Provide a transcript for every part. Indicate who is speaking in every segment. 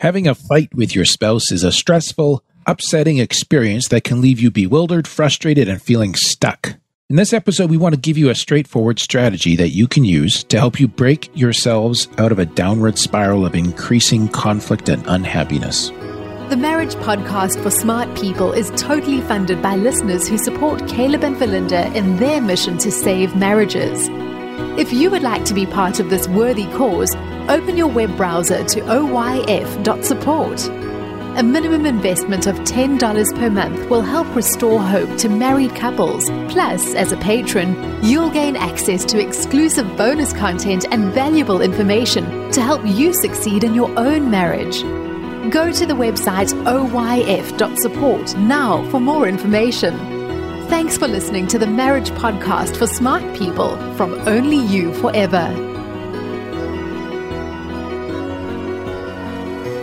Speaker 1: Having a fight with your spouse is a stressful, upsetting experience that can leave you bewildered, frustrated, and feeling stuck. In this episode, we want to give you a straightforward strategy that you can use to help you break yourselves out of a downward spiral of increasing conflict and unhappiness.
Speaker 2: The Marriage Podcast for Smart People is totally funded by listeners who support Caleb and Valinda in their mission to save marriages. If you would like to be part of this worthy cause, open your web browser to oyf.support. A minimum investment of $10 per month will help restore hope to married couples. Plus, as a patron, you'll gain access to exclusive bonus content and valuable information to help you succeed in your own marriage. Go to the website oyf.support now for more information. Thanks for listening to the Marriage Podcast for Smart People from Only You Forever.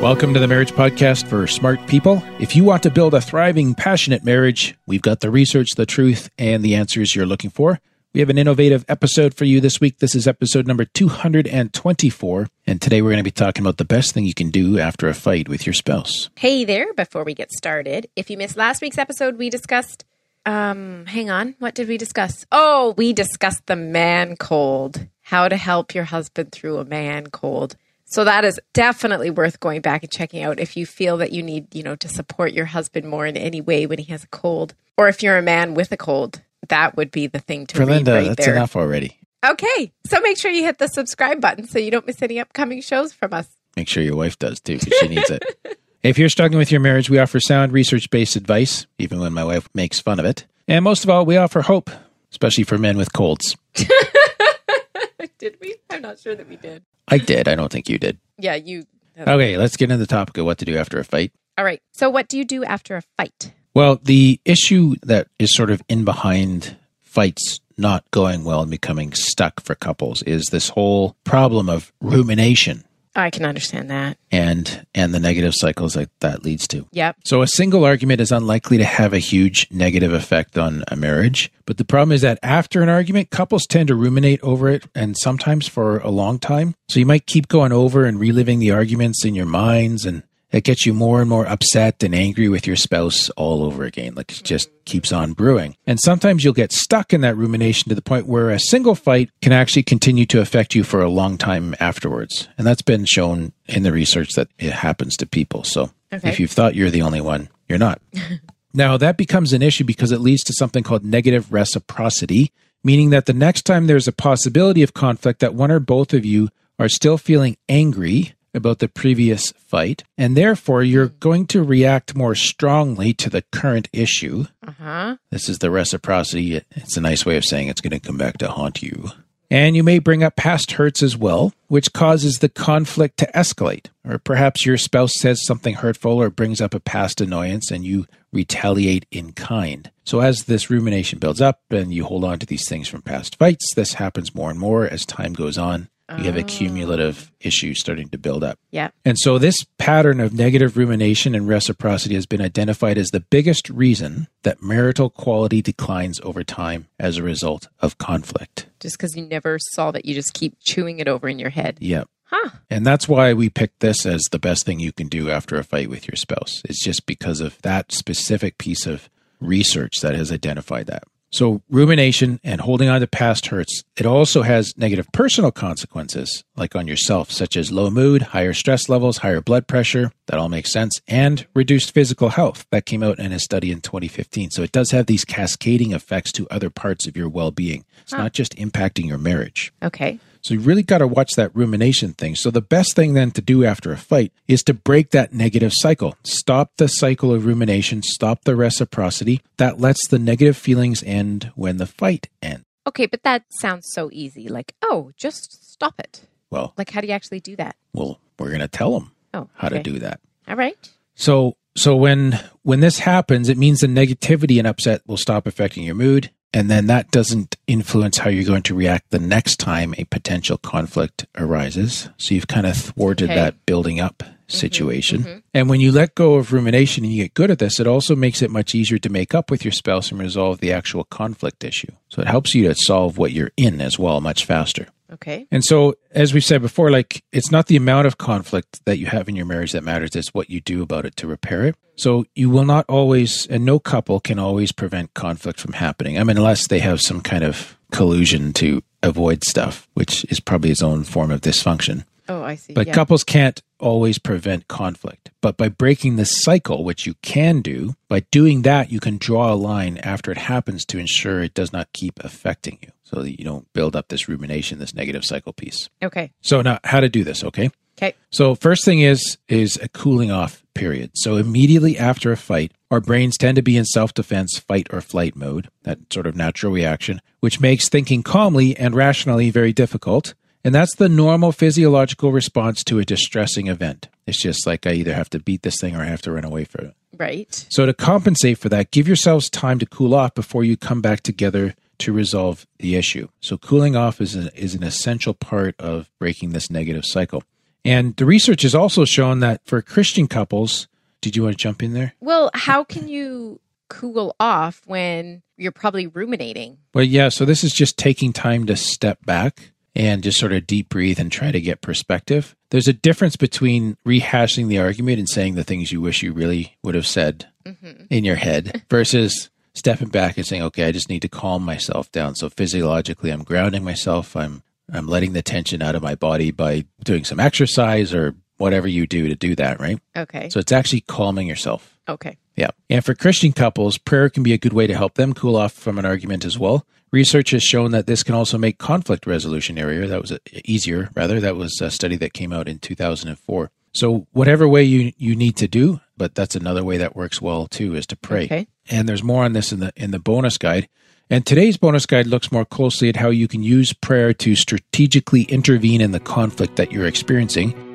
Speaker 1: Welcome to the Marriage Podcast for Smart People. If you want to build a thriving, passionate marriage, we've got the research, the truth, and the answers you're looking for. We have an innovative episode for you this week. This is episode number 224. And today we're going to be talking about the best thing you can do after a fight with your spouse.
Speaker 3: Hey there, before we get started, if you missed last week's episode, we discussed um hang on, what did we discuss? Oh, we discussed the man cold. How to help your husband through a man cold. So that is definitely worth going back and checking out if you feel that you need, you know, to support your husband more in any way when he has a cold or if you're a man with a cold. That would be the thing to
Speaker 1: For
Speaker 3: read
Speaker 1: Linda,
Speaker 3: right
Speaker 1: that's
Speaker 3: there.
Speaker 1: enough already.
Speaker 3: Okay. So make sure you hit the subscribe button so you don't miss any upcoming shows from us.
Speaker 1: Make sure your wife does too, because she needs it. If you're struggling with your marriage, we offer sound research based advice, even when my wife makes fun of it. And most of all, we offer hope, especially for men with colds.
Speaker 3: Did we? I'm not sure that we did.
Speaker 1: I did. I don't think you did.
Speaker 3: Yeah, you.
Speaker 1: Okay, let's get into the topic of what to do after a fight.
Speaker 3: All right. So what do you do after a fight?
Speaker 1: Well, the issue that is sort of in behind fights not going well and becoming stuck for couples is this whole problem of rumination
Speaker 3: I can understand that.
Speaker 1: and and the negative cycles that that leads to.
Speaker 3: Yep.
Speaker 1: So a single argument is unlikely to have a huge negative effect on a marriage, but the problem is that after an argument, couples tend to ruminate over it and sometimes for a long time. So you might keep going over and reliving the arguments in your minds and it gets you more and more upset and angry with your spouse all over again. Like it just keeps on brewing. And sometimes you'll get stuck in that rumination to the point where a single fight can actually continue to affect you for a long time afterwards. And that's been shown in the research that it happens to people. So
Speaker 3: Okay.
Speaker 1: if you've thought you're the only one, you're not. now, that becomes an issue because it leads to something called negative reciprocity, meaning that the next time there's a possibility of conflict, that one or both of you are still feeling angry about the previous fight, and therefore you're going to react more strongly to the current issue.
Speaker 3: Uh huh.
Speaker 1: This is the reciprocity. It's a nice way of saying it's going to come back to haunt you. And you may bring up past hurts as well, which causes the conflict to escalate. Or perhaps your spouse says something hurtful or brings up a past annoyance and you retaliate in kind. So as this rumination builds up and you hold on to these things from past fights, this happens more and more as time goes on. You have a cumulative um, issue starting to build up.
Speaker 3: Yeah.
Speaker 1: And so this pattern of negative rumination and reciprocity has been identified as the biggest reason that marital quality declines over time as a result of conflict.
Speaker 3: Just because you never solve it, you just keep chewing it over in your head.
Speaker 1: Yep.
Speaker 3: Huh.
Speaker 1: And that's why we picked this as the best thing you can do after a fight with your spouse. It's just because of that specific piece of research that has identified that. So, rumination and holding on to past hurts, it also has negative personal consequences, like on yourself, such as low mood, higher stress levels, higher blood pressure. That all makes sense. And reduced physical health. That came out in a study in 2015. So, it does have these cascading effects to other parts of your well being. It's not just impacting your marriage.
Speaker 3: Okay.
Speaker 1: So you really got to watch that rumination thing. So the best thing then to do after a fight is to break that negative cycle. Stop the cycle of rumination, stop the reciprocity. That lets the negative feelings end when the fight ends.
Speaker 3: Okay, but that sounds so easy. Like, oh, just stop it.
Speaker 1: Well,
Speaker 3: Like, how do you actually do that?
Speaker 1: well, we're going to tell them
Speaker 3: Oh,
Speaker 1: how to do that.
Speaker 3: All right.
Speaker 1: So so when when this happens, it means the negativity and upset will stop affecting your mood, and then that doesn't influence how you're going to react the next time a potential conflict arises. So you've kind of thwarted
Speaker 3: Okay.
Speaker 1: that building up Mm-hmm, situation. Mm-hmm. And when you let go of rumination and you get good at this, it also makes it much easier to make up with your spouse and resolve the actual conflict issue. So it helps you to solve what you're in as well much faster.
Speaker 3: Okay.
Speaker 1: And so, as we said before, like it's not the amount of conflict that you have in your marriage that matters, it's what you do about it to repair it. So, you will not always, and no couple can always prevent conflict from happening. I mean, unless they have some kind of collusion to avoid stuff, which is probably its own form of dysfunction.
Speaker 3: Oh, I see.
Speaker 1: But
Speaker 3: yeah.
Speaker 1: couples can't always prevent conflict. But by breaking this cycle, which you can do, by doing that, you can draw a line after it happens to ensure it does not keep affecting you so that you don't build up this rumination, this negative cycle piece.
Speaker 3: okay.
Speaker 1: So now how to do this, okay?
Speaker 3: Okay.
Speaker 1: So first thing is is a cooling off period. So immediately after a fight, our brains tend to be in self-defense, fight or flight mode, that sort of natural reaction, which makes thinking calmly and rationally very difficult. And that's the normal physiological response to a distressing event. It's just like I either have to beat this thing or I have to run away from it.
Speaker 3: Right.
Speaker 1: So to compensate for that, give yourselves time to cool off before you come back together to resolve the issue. So cooling off is, a, is an essential part of breaking this negative cycle. And the research has also shown that for Christian couples, did you want to jump in there?
Speaker 3: Well, how can you cool off when you're probably ruminating?
Speaker 1: Well, yeah. So this is just taking time to step back and just sort of deep breathe and try to get perspective. There's a difference between rehashing the argument and saying the things you wish you really would have said mm-hmm. in your head versus stepping back and saying, okay, I just need to calm myself down. So physiologically, I'm grounding myself. I'm, I'm letting the tension out of my body by doing some exercise or whatever you do to do that, right?
Speaker 3: Okay.
Speaker 1: So it's actually calming yourself.
Speaker 3: okay.
Speaker 1: Yeah. And for Christian couples, prayer can be a good way to help them cool off from an argument as well. Research has shown that this can also make conflict resolution area that was uh, easier rather that was a study that came out in 2004. So whatever way you you need to do, but that's another way that works well too is to pray.
Speaker 3: Okay.
Speaker 1: And there's more on this in the in the bonus guide. And today's bonus guide looks more closely at how you can use prayer to strategically intervene in the conflict that you're experiencing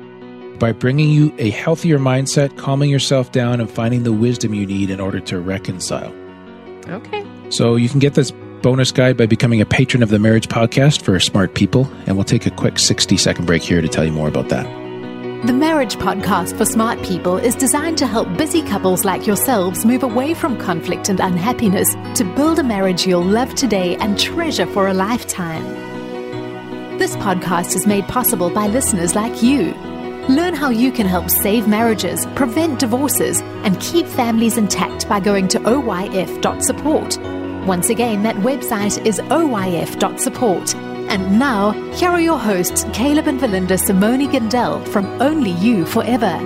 Speaker 1: by bringing you a healthier mindset, calming yourself down, and finding the wisdom you need in order to reconcile.
Speaker 3: Okay.
Speaker 1: So you can get this bonus guide by becoming a patron of the Marriage Podcast for smart people. And we'll take a quick 60 second break here to tell you more about that.
Speaker 2: The Marriage Podcast for Smart People is designed to help busy couples like yourselves move away from conflict and unhappiness to build a marriage you'll love today and treasure for a lifetime. This podcast is made possible by listeners like you. Learn how you can help save marriages, prevent divorces, and keep families intact by going to oyf.support. Once again, that website is oyf.support. And now, here are your hosts, Caleb and Valinda Simonyi-Gindele from Only You Forever.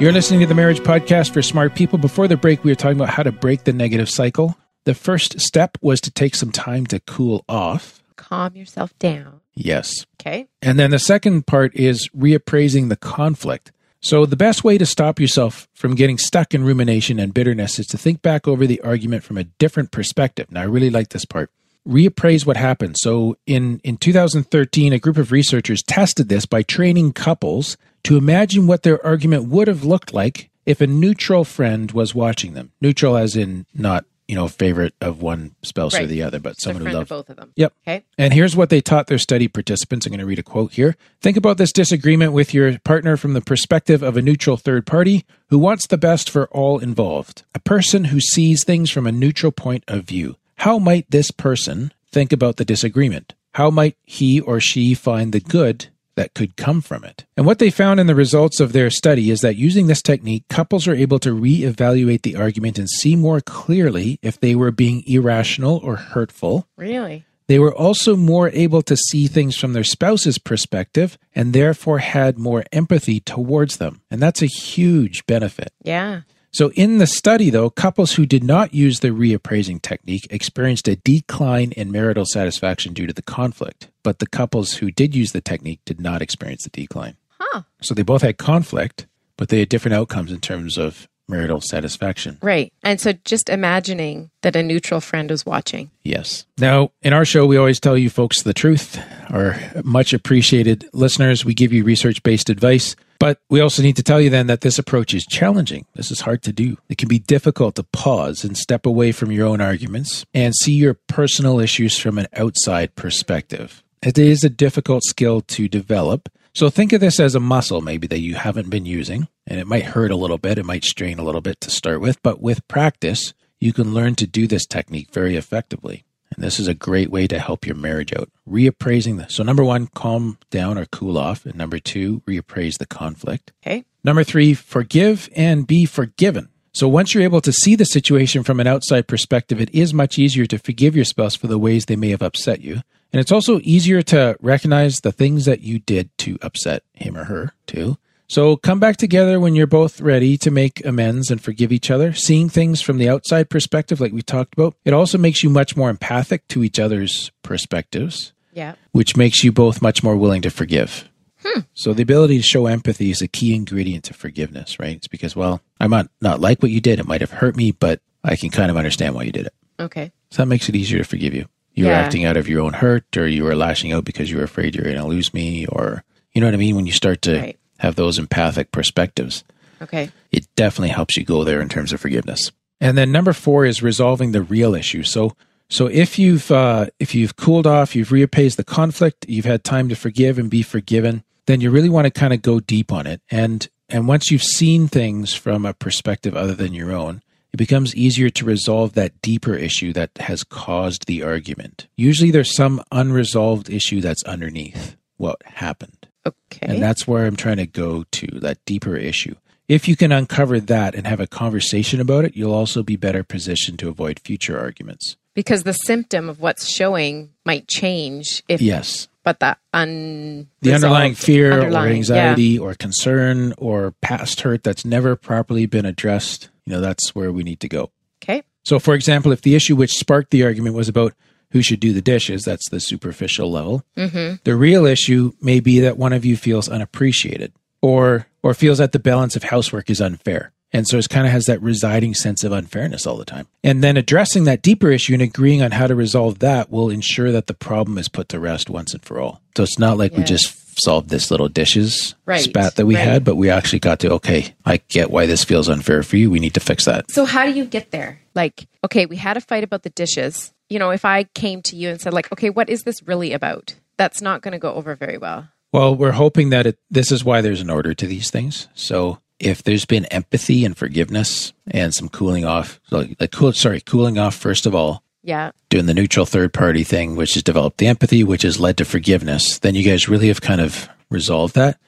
Speaker 1: You're listening to the Marriage Podcast for smart people. Before the break, we were talking about how to break the negative cycle. The first step was to take some time to cool off.
Speaker 3: Calm yourself down.
Speaker 1: Yes.
Speaker 3: Okay.
Speaker 1: And then the second part is reappraising the conflict. So, the best way to stop yourself from getting stuck in rumination and bitterness is to think back over the argument from a different perspective. Now, I really like this part. Reappraise what happened. So, in, in 2013, a group of researchers tested this by training couples to imagine what their argument would have looked like if a neutral friend was watching them. Neutral, as in not, you know, favorite of one spouse or the other, but someone who
Speaker 3: friend
Speaker 1: loves
Speaker 3: both of them.
Speaker 1: Yep.
Speaker 3: Okay.
Speaker 1: And here's what they taught their study participants. I'm going to read a quote here. Think about this disagreement with your partner from the perspective of a neutral third party who wants the best for all involved, a person who sees things from a neutral point of view. How might this person think about the disagreement? How might he or she find the good that could come from it. And what they found in the results of their study is that using this technique, couples are able to reevaluate the argument and see more clearly if they were being irrational or hurtful.
Speaker 3: Really?
Speaker 1: They were also more able to see things from their spouse's perspective and therefore had more empathy towards them. And that's a huge benefit.
Speaker 3: Yeah.
Speaker 1: So, in the study, though, couples who did not use the reappraising technique experienced a decline in marital satisfaction due to the conflict. But the couples who did use the technique did not experience the decline.
Speaker 3: Huh.
Speaker 1: So, they both had conflict, but they had different outcomes in terms of marital satisfaction.
Speaker 3: Right. And so just imagining that a neutral friend was watching.
Speaker 1: Yes. Now, in our show, we always tell you folks the truth. Our much appreciated listeners, we give you research based advice. But we also need to tell you then that this approach is challenging. This is hard to do. It can be difficult to pause and step away from your own arguments and see your personal issues from an outside perspective. It is a difficult skill to develop. So think of this as a muscle maybe that you haven't been using, and it might hurt a little bit, it might strain a little bit to start with, but with practice, you can learn to do this technique very effectively. And this is a great way to help your marriage out. Reappraising the so number one, calm down or cool off. And number two, reappraise the conflict.
Speaker 3: Okay.
Speaker 1: Number three, forgive and be forgiven. So once you're able to see the situation from an outside perspective, it is much easier to forgive your spouse for the ways they may have upset you. And it's also easier to recognize the things that you did to upset him or her too. So come back together when you're both ready to make amends and forgive each other. Seeing things from the outside perspective, like we talked about, it also makes you much more empathic to each other's perspectives,
Speaker 3: Yeah.
Speaker 1: which makes you both much more willing to forgive. Hmm. So the ability to show empathy is a key ingredient to forgiveness, right? It's because, well, I might not like what you did. It might have hurt me, but I can kind of understand why you did it.
Speaker 3: Okay.
Speaker 1: So that makes it easier to forgive you. You were
Speaker 3: Yeah.
Speaker 1: acting out of your own hurt, or you were lashing out because you were afraid you were going to lose me, or you know what I mean? When you start to
Speaker 3: Right.
Speaker 1: Have those empathic perspectives,
Speaker 3: Okay.
Speaker 1: it definitely helps you go there in terms of forgiveness. And then number four is resolving the real issue. So, so if you've uh, if you've cooled off, you've reappraised the conflict, you've had time to forgive and be forgiven, then you really want to kind of go deep on it. And and once you've seen things from a perspective other than your own, it becomes easier to resolve that deeper issue that has caused the argument. Usually, there's some unresolved issue that's underneath what happened.
Speaker 3: Okay.
Speaker 1: And that's where I'm trying to go to that deeper issue. If you can uncover that and have a conversation about it, you'll also be better positioned to avoid future arguments.
Speaker 3: because the symptom of what's showing might change if
Speaker 1: Yes.
Speaker 3: but the un
Speaker 1: The underlying fear or
Speaker 3: underlying- yeah.
Speaker 1: anxiety or concern or past hurt that's never properly been addressed, you know, that's where we need to go.
Speaker 3: Okay.
Speaker 1: So, for example, if the issue which sparked the argument was about who should do the dishes, that's the superficial level.
Speaker 3: Mm-hmm.
Speaker 1: The real issue may be that one of you feels unappreciated or or feels that the balance of housework is unfair. And so it kind of has that residing sense of unfairness all the time. And then addressing that deeper issue and agreeing on how to resolve that will ensure that the problem is put to rest once and for all. So it's not like we just solved this little dishes
Speaker 3: Right,
Speaker 1: spat that we
Speaker 3: right.
Speaker 1: had, but we actually got to, okay, I get why this feels unfair for you. We need to fix that.
Speaker 3: So how do you get there? Like, okay, we had a fight about the dishes. You know, if I came to you and said like, okay, what is this really about? That's not going to go over very well.
Speaker 1: Well, we're hoping that it, this is why there's an order to these things. So if there's been empathy and forgiveness and some cooling off, like, like cool, sorry, cooling off first of all,
Speaker 3: Yeah.
Speaker 1: doing the neutral third party thing, which has developed the empathy, which has led to forgiveness, then you guys really have kind of resolved that.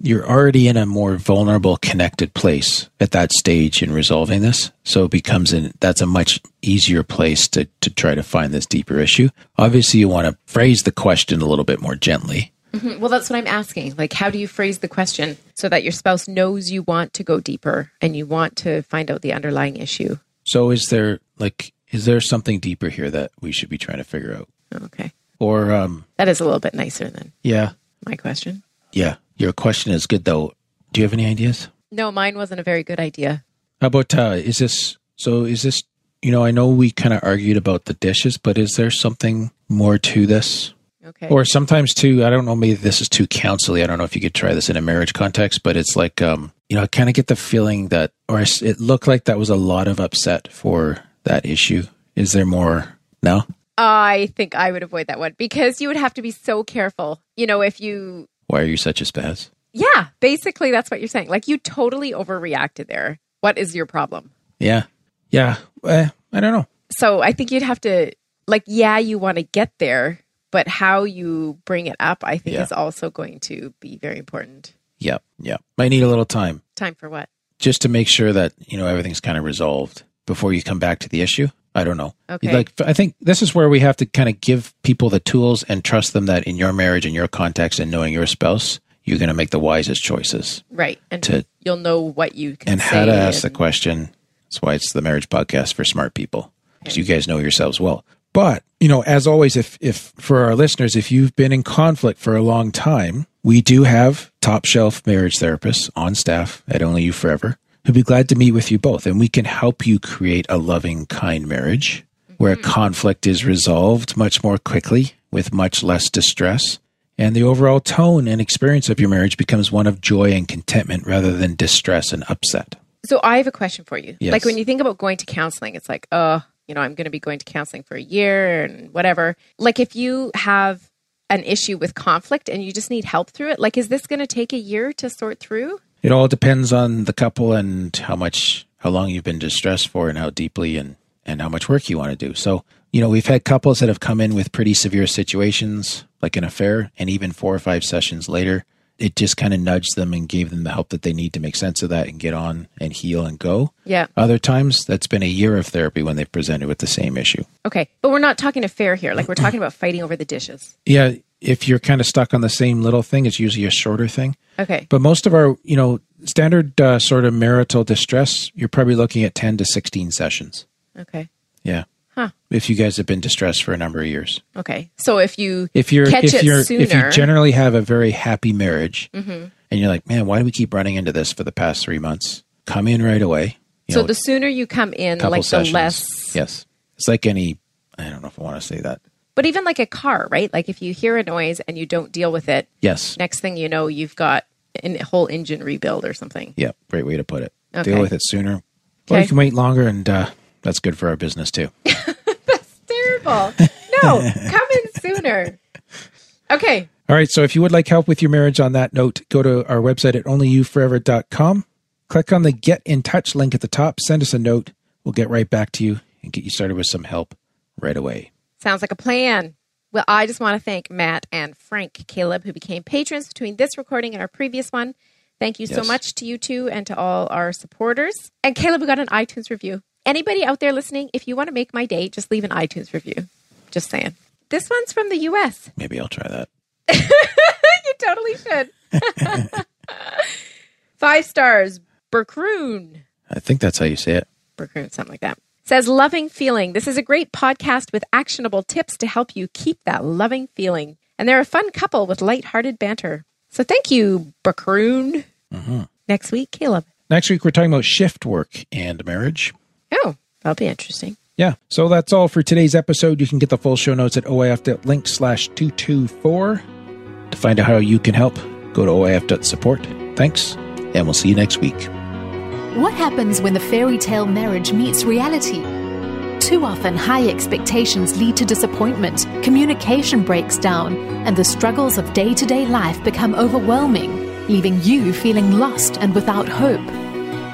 Speaker 1: You're already in a more vulnerable, connected place at that stage in resolving this. So it becomes an, that's a much easier place to, to try to find this deeper issue. Obviously, you want to phrase the question a little bit more gently.
Speaker 3: Mhm. Well, that's what I'm asking. Like, how do you phrase the question so that your spouse knows you want to go deeper and you want to find out the underlying issue?
Speaker 1: So is there like is there something deeper here that we should be trying to figure out?
Speaker 3: Okay.
Speaker 1: Or um
Speaker 3: That is a little bit nicer then.
Speaker 1: yeah.
Speaker 3: My question.
Speaker 1: Yeah. Your question is good though. Do you have any ideas?
Speaker 3: No, mine wasn't a very good idea.
Speaker 1: How about uh is this so is this you know, I know we kind of argued about the dishes, but is there something more to this?
Speaker 3: Okay.
Speaker 1: Or sometimes too, I don't know, maybe this is too counselly. I don't know if you could try this in a marriage context, but it's like, um, you know, I kind of get the feeling that, or it looked like that was a lot of upset for that issue. Is there more? No?
Speaker 3: I think I would avoid that one because you would have to be so careful. You know, if you,
Speaker 1: Why are you such a spaz?
Speaker 3: yeah, basically that's what you're saying. Like you totally overreacted there. What is your problem?
Speaker 1: Yeah. Yeah. Eh, I don't know.
Speaker 3: So I think you'd have to, like, yeah, you want to get there, but how you bring it up, I think,
Speaker 1: Yeah.
Speaker 3: is also going to be very important.
Speaker 1: Yep. Yep. Might need a little time
Speaker 3: Time for what?
Speaker 1: just to make sure that, you know, everything's kind of resolved before you come back to the issue. I don't know.
Speaker 3: Okay.
Speaker 1: Like, I think this is where we have to kind of give people the tools and trust them that in your marriage, in your context, and knowing your spouse, you're going to make the wisest choices
Speaker 3: Right. And
Speaker 1: to
Speaker 3: you'll know what you can
Speaker 1: and how to ask the question. That's why it's the marriage podcast for smart people because you guys know yourselves well. But you know, as always, if if for our listeners, if you've been in conflict for a long time, we do have top shelf marriage therapists on staff at Only You Forever who'd be glad to meet with you both, and we can help you create a loving, kind marriage where mm-hmm. conflict is resolved much more quickly with much less distress. And the overall tone and experience of your marriage becomes one of joy and contentment rather than distress and upset.
Speaker 3: So I have a question for you.
Speaker 1: Yes.
Speaker 3: Like when you think about going to counseling, it's like, oh, you know, I'm going to be going to counseling for a year and whatever. Like if you have an issue with conflict and you just need help through it, like is this going to take a year to sort through?
Speaker 1: It all depends on the couple and how much, how long you've been distressed for, and how deeply and and how much work you want to do. So, you know, we've had couples that have come in with pretty severe situations, like an affair, and even four or five sessions later, it just kind of nudged them and gave them the help that they need to make sense of that and get on and heal and go.
Speaker 3: Yeah.
Speaker 1: Other times, that's been a year of therapy when they've presented with the same issue.
Speaker 3: Okay. But we're not talking affair here. Like we're talking about fighting over the dishes.
Speaker 1: Yeah, if you're kind of stuck on the same little thing, it's usually a shorter thing.
Speaker 3: Okay.
Speaker 1: But most of our, you know, standard uh, sort of marital distress, you're probably looking at 10 to 16 sessions.
Speaker 3: Okay.
Speaker 1: Yeah.
Speaker 3: Huh.
Speaker 1: If you guys have been distressed for a number of years.
Speaker 3: Okay. So if you
Speaker 1: If you're
Speaker 3: catch
Speaker 1: if
Speaker 3: it
Speaker 1: you're
Speaker 3: sooner,
Speaker 1: if you generally have a very happy marriage
Speaker 3: Mhm.
Speaker 1: and you're like, "Man, why do we keep running into this for the past 3 months?" Come in right away. You
Speaker 3: so
Speaker 1: know,
Speaker 3: the sooner you come in, like
Speaker 1: sessions.
Speaker 3: the less.
Speaker 1: Yes. It's like any I don't know if I want to say that.
Speaker 3: But even like a car, right? Like if you hear a noise and you don't deal with it,
Speaker 1: Yes.
Speaker 3: next thing you know, you've got a whole engine rebuild or something.
Speaker 1: Yeah, great way to put it.
Speaker 3: Okay.
Speaker 1: Deal with it sooner. Or
Speaker 3: Okay.
Speaker 1: you can wait longer and uh, that's good for our business too.
Speaker 3: That's terrible. No, come in sooner. Okay.
Speaker 1: All right. So if you would like help with your marriage on that note, go to our website at onlyyouforever.com. Click on the get in touch link at the top. Send us a note. We'll get right back to you and get you started with some help right away.
Speaker 3: Sounds like a plan. Well, I just want to thank Matt and Frank Caleb, who became patrons between this recording and our previous one. Thank you so much to you two and to all our supporters. And Caleb, we got an iTunes review. Anybody out there listening, if you want to make my day, just leave an iTunes review. Just saying. This one's from the US.
Speaker 1: Maybe I'll try that.
Speaker 3: you totally should. Five stars. Berkroon.
Speaker 1: I think that's how you say it.
Speaker 3: Berkroon, something like that. Says loving feeling. This is a great podcast with actionable tips to help you keep that loving feeling. And they're a fun couple with lighthearted banter. So thank you, Berkroon. Mm-hmm. Next week, Caleb.
Speaker 1: Next week, we're talking about shift work and marriage.
Speaker 3: Oh, that'll be interesting.
Speaker 1: Yeah. So that's all for today's episode. You can get the full show notes at oif.link slash 224. To find out how you can help, go to oif.support. Thanks, and we'll see you next week.
Speaker 2: What happens when the fairy tale marriage meets reality? Too often, high expectations lead to disappointment, communication breaks down, and the struggles of day to day life become overwhelming, leaving you feeling lost and without hope.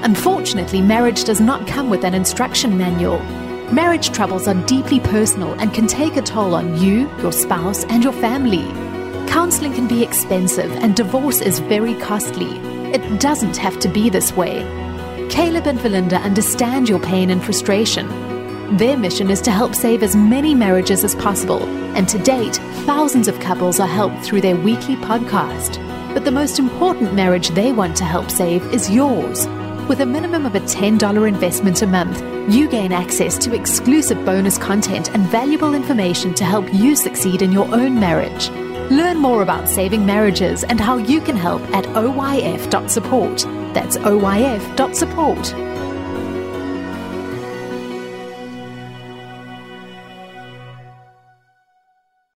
Speaker 2: Unfortunately, marriage does not come with an instruction manual. Marriage troubles are deeply personal and can take a toll on you, your spouse, and your family. Counseling can be expensive and divorce is very costly. It doesn't have to be this way. Caleb and Valinda understand your pain and frustration. Their mission is to help save as many marriages as possible, and to date, thousands of couples are helped through their weekly podcast. But the most important marriage they want to help save is yours. With a minimum of a $10 investment a month, you gain access to exclusive bonus content and valuable information to help you succeed in your own marriage. Learn more about saving marriages and how you can help at oyf.support. That's oyf.support.